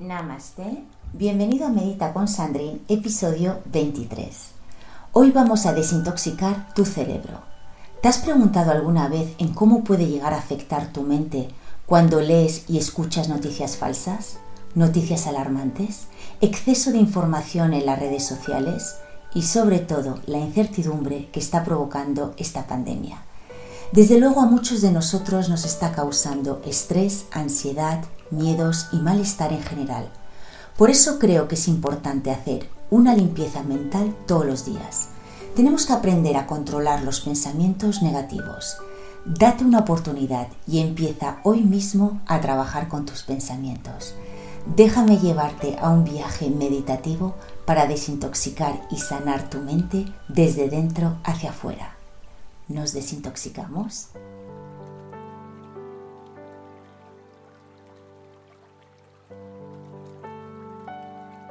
Namaste, bienvenido a Medita con Sandrine, episodio 23. Hoy vamos a desintoxicar tu cerebro. ¿Te has preguntado alguna vez en cómo puede llegar a afectar tu mente cuando lees y escuchas noticias falsas, noticias alarmantes, exceso de información en las redes sociales y sobre todo la incertidumbre que está provocando esta pandemia? Desde luego a muchos de nosotros nos está causando estrés, ansiedad, miedos y malestar en general. Por eso creo que es importante hacer una limpieza mental todos los días. Tenemos que aprender a controlar los pensamientos negativos. Date una oportunidad y empieza hoy mismo a trabajar con tus pensamientos. Déjame llevarte a un viaje meditativo para desintoxicar y sanar tu mente desde dentro hacia afuera. ¿Nos desintoxicamos?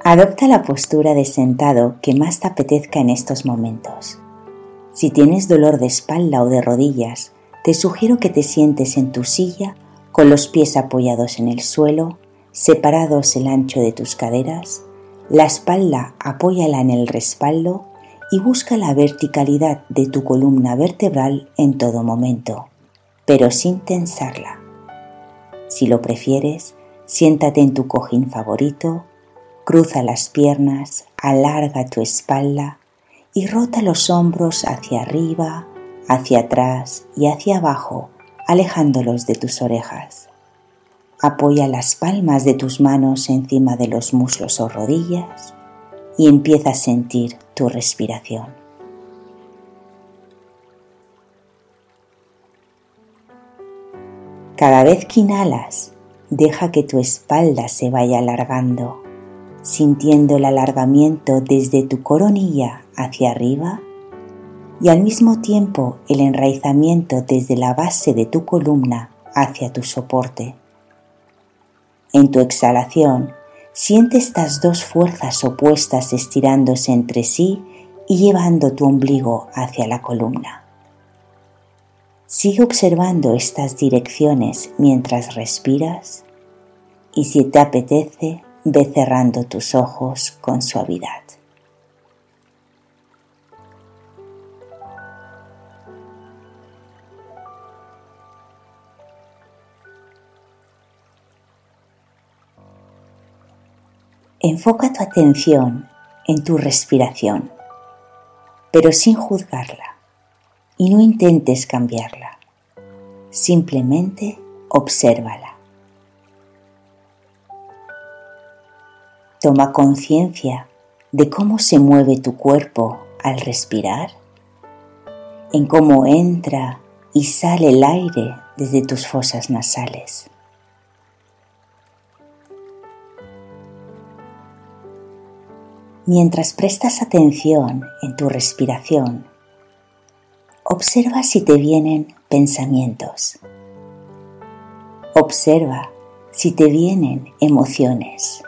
Adopta la postura de sentado que más te apetezca en estos momentos. Si tienes dolor de espalda o de rodillas, te sugiero que te sientes en tu silla con los pies apoyados en el suelo, separados el ancho de tus caderas, la espalda apóyala en el respaldo y busca la verticalidad de tu columna vertebral en todo momento, pero sin tensarla. Si lo prefieres, siéntate en tu cojín favorito Cruza las piernas, alarga tu espalda y rota los hombros hacia arriba, hacia atrás y hacia abajo, alejándolos de tus orejas. Apoya las palmas de tus manos encima de los muslos o rodillas y empieza a sentir tu respiración. Cada vez que inhalas, deja que tu espalda se vaya alargando sintiendo el alargamiento desde tu coronilla hacia arriba y al mismo tiempo el enraizamiento desde la base de tu columna hacia tu soporte. En tu exhalación, siente estas dos fuerzas opuestas estirándose entre sí y llevando tu ombligo hacia la columna. Sigue observando estas direcciones mientras respiras y si te apetece, ve cerrando tus ojos con suavidad. Enfoca tu atención en tu respiración, pero sin juzgarla y no intentes cambiarla. Simplemente obsérvala. Toma conciencia de cómo se mueve tu cuerpo al respirar, en cómo entra y sale el aire desde tus fosas nasales. Mientras prestas atención en tu respiración, observa si te vienen pensamientos. Observa si te vienen emociones.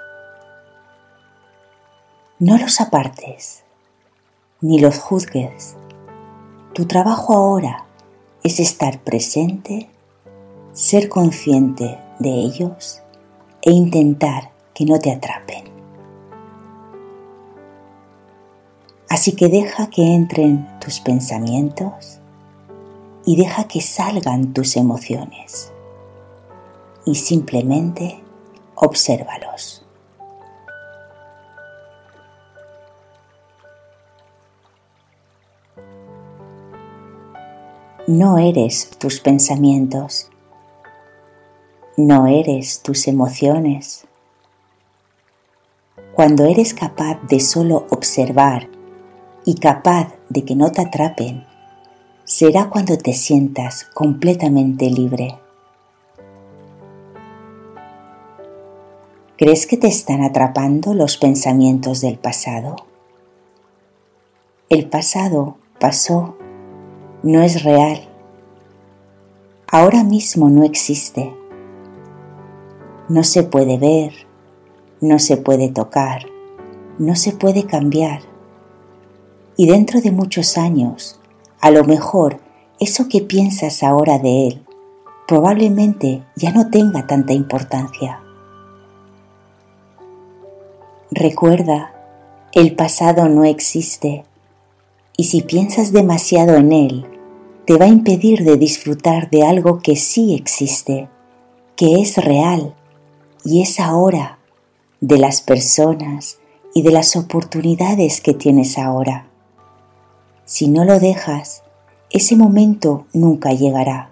No los apartes, ni los juzgues. Tu trabajo ahora es estar presente, ser consciente de ellos e intentar que no te atrapen. Así que deja que entren tus pensamientos y deja que salgan tus emociones y simplemente obsérvalos. No eres tus pensamientos, no eres tus emociones. Cuando eres capaz de solo observar y capaz de que no te atrapen, será cuando te sientas completamente libre. ¿Crees que te están atrapando los pensamientos del pasado? El pasado pasó no es real. Ahora mismo no existe. No se puede ver, no se puede tocar, no se puede cambiar. Y dentro de muchos años, a lo mejor eso que piensas ahora de él probablemente ya no tenga tanta importancia. Recuerda, el pasado no existe y si piensas demasiado en él, te va a impedir de disfrutar de algo que sí existe, que es real y es ahora, de las personas y de las oportunidades que tienes ahora. Si no lo dejas, ese momento nunca llegará,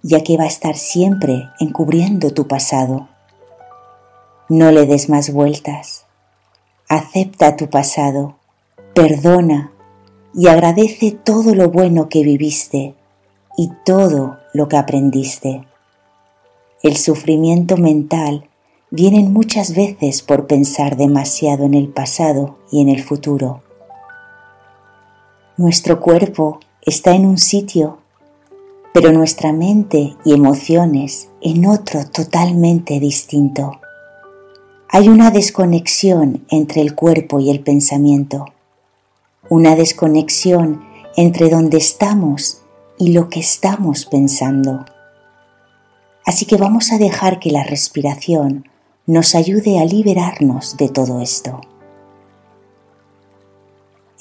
ya que va a estar siempre encubriendo tu pasado. No le des más vueltas. Acepta tu pasado, perdona y agradece todo lo bueno que viviste y todo lo que aprendiste. El sufrimiento mental viene muchas veces por pensar demasiado en el pasado y en el futuro. Nuestro cuerpo está en un sitio, pero nuestra mente y emociones en otro totalmente distinto. Hay una desconexión entre el cuerpo y el pensamiento, una desconexión entre donde estamos y lo que estamos pensando. Así que vamos a dejar que la respiración nos ayude a liberarnos de todo esto.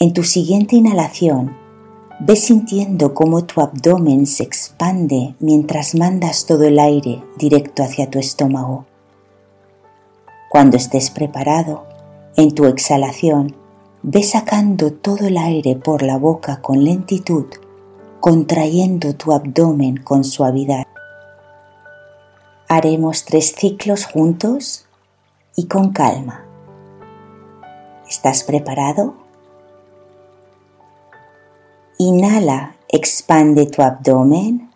En tu siguiente inhalación, ve sintiendo cómo tu abdomen se expande mientras mandas todo el aire directo hacia tu estómago. Cuando estés preparado, en tu exhalación, ve sacando todo el aire por la boca con lentitud, contrayendo tu abdomen con suavidad. Haremos tres ciclos juntos y con calma. ¿Estás preparado? Inhala, expande tu abdomen.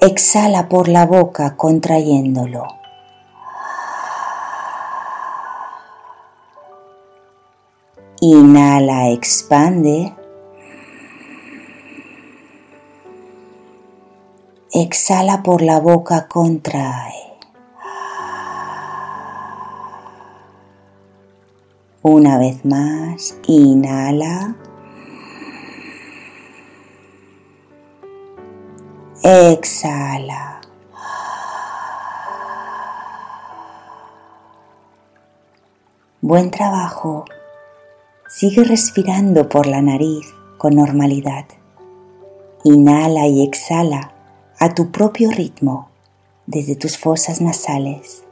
Exhala por la boca contrayéndolo. Inhala, expande. Exhala por la boca, contrae. Una vez más, inhala. Exhala. Buen trabajo. Sigue respirando por la nariz con normalidad. Inhala y exhala a tu propio ritmo desde tus fosas nasales.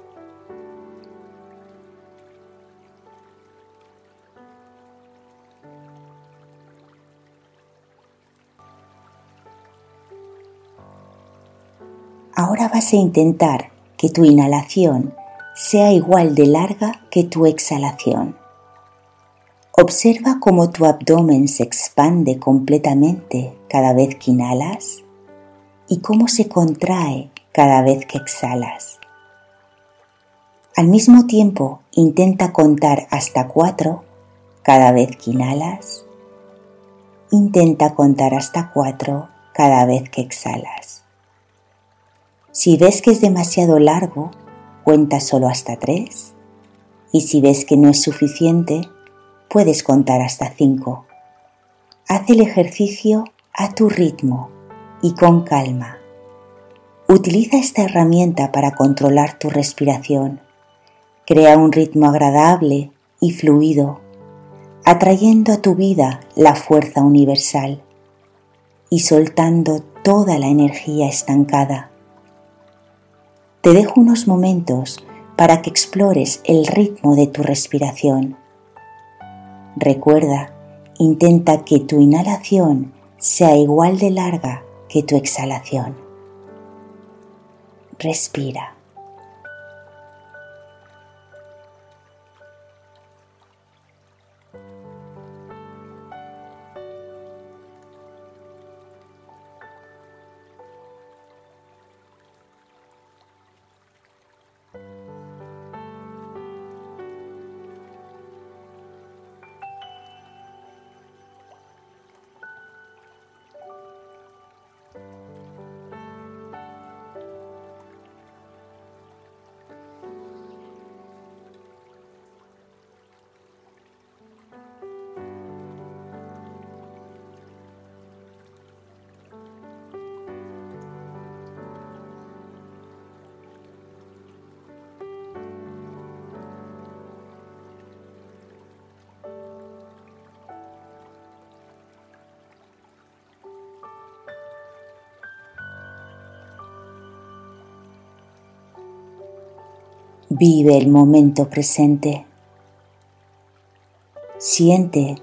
Ahora vas a intentar que tu inhalación sea igual de larga que tu exhalación. Observa cómo tu abdomen se expande completamente cada vez que inhalas y cómo se contrae cada vez que exhalas. Al mismo tiempo, intenta contar hasta cuatro cada vez que inhalas. Intenta contar hasta cuatro cada vez que exhalas. Si ves que es demasiado largo, cuenta solo hasta tres. Y si ves que no es suficiente, puedes contar hasta cinco. Haz el ejercicio a tu ritmo y con calma. Utiliza esta herramienta para controlar tu respiración. Crea un ritmo agradable y fluido, atrayendo a tu vida la fuerza universal y soltando toda la energía estancada te dejo unos momentos para que explores el ritmo de tu respiración. Recuerda, intenta que tu inhalación sea igual de larga que tu exhalación. Respira. Vive el momento presente. Siente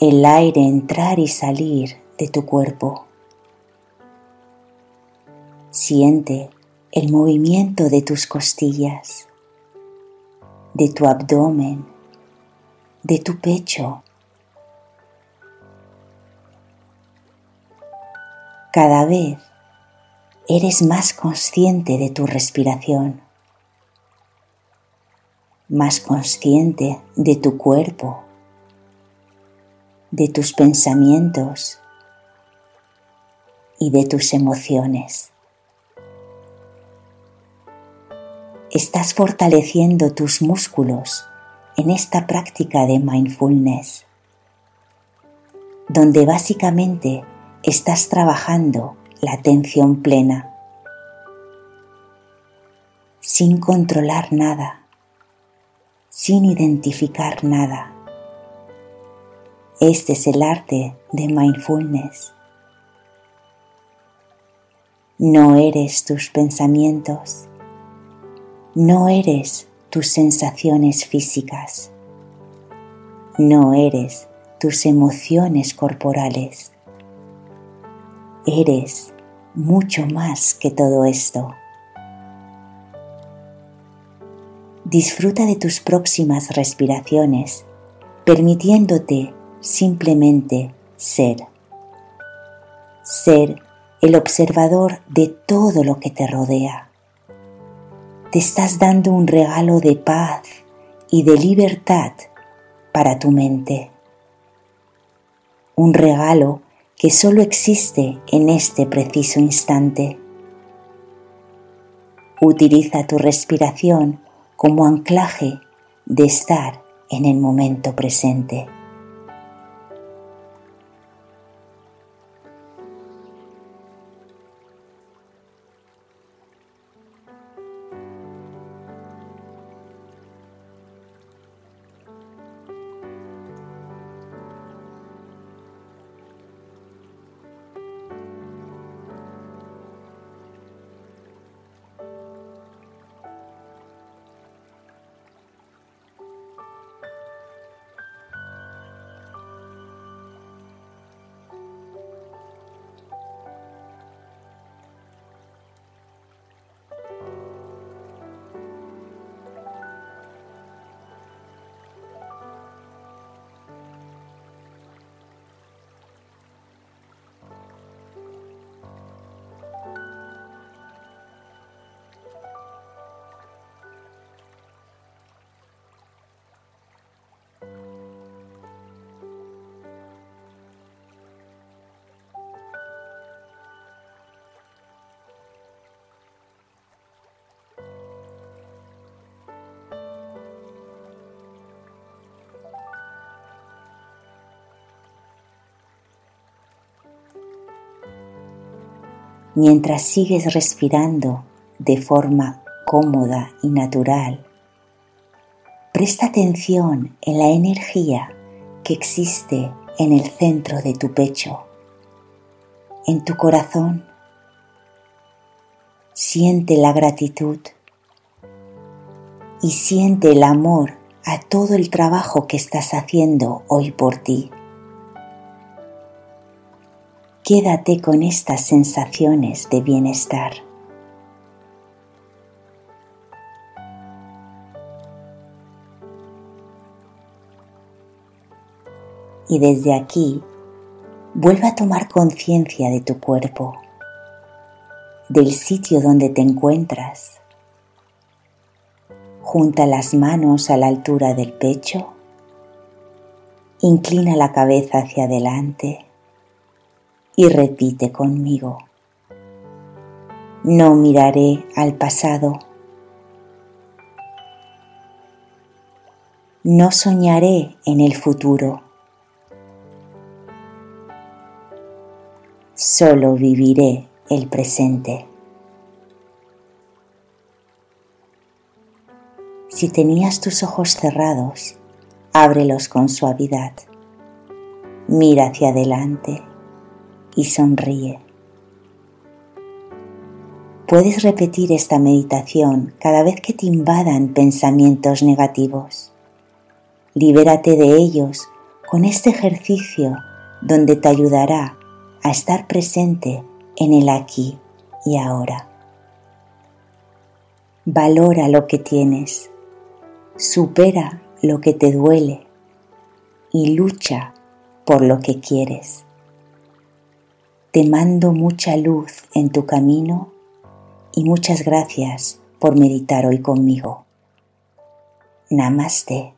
el aire entrar y salir de tu cuerpo. Siente el movimiento de tus costillas, de tu abdomen, de tu pecho. Cada vez eres más consciente de tu respiración, más consciente de tu cuerpo, de tus pensamientos y de tus emociones. Estás fortaleciendo tus músculos en esta práctica de mindfulness, donde básicamente estás trabajando la atención plena, sin controlar nada, sin identificar nada. Este es el arte de mindfulness. No eres tus pensamientos, no eres tus sensaciones físicas, no eres tus emociones corporales, eres mucho más que todo esto. Disfruta de tus próximas respiraciones, permitiéndote simplemente ser. Ser el observador de todo lo que te rodea. Te estás dando un regalo de paz y de libertad para tu mente. Un regalo que solo existe en este preciso instante. Utiliza tu respiración como anclaje de estar en el momento presente. Mientras sigues respirando de forma cómoda y natural, presta atención en la energía que existe en el centro de tu pecho, en tu corazón. Siente la gratitud y siente el amor a todo el trabajo que estás haciendo hoy por ti. Quédate con estas sensaciones de bienestar. Y desde aquí, vuelve a tomar conciencia de tu cuerpo, del sitio donde te encuentras. Junta las manos a la altura del pecho, inclina la cabeza hacia adelante y repite conmigo. No miraré al pasado. No soñaré en el futuro. Solo viviré el presente. Si tenías tus ojos cerrados, ábrelos con suavidad. Mira hacia adelante y sonríe. Puedes repetir esta meditación cada vez que te invadan pensamientos negativos. Libérate de ellos con este ejercicio donde te ayudará a estar presente en el aquí y ahora. Valora lo que tienes, supera lo que te duele y lucha por lo que quieres. Te mando mucha luz en tu camino y muchas gracias por meditar hoy conmigo. Namaste.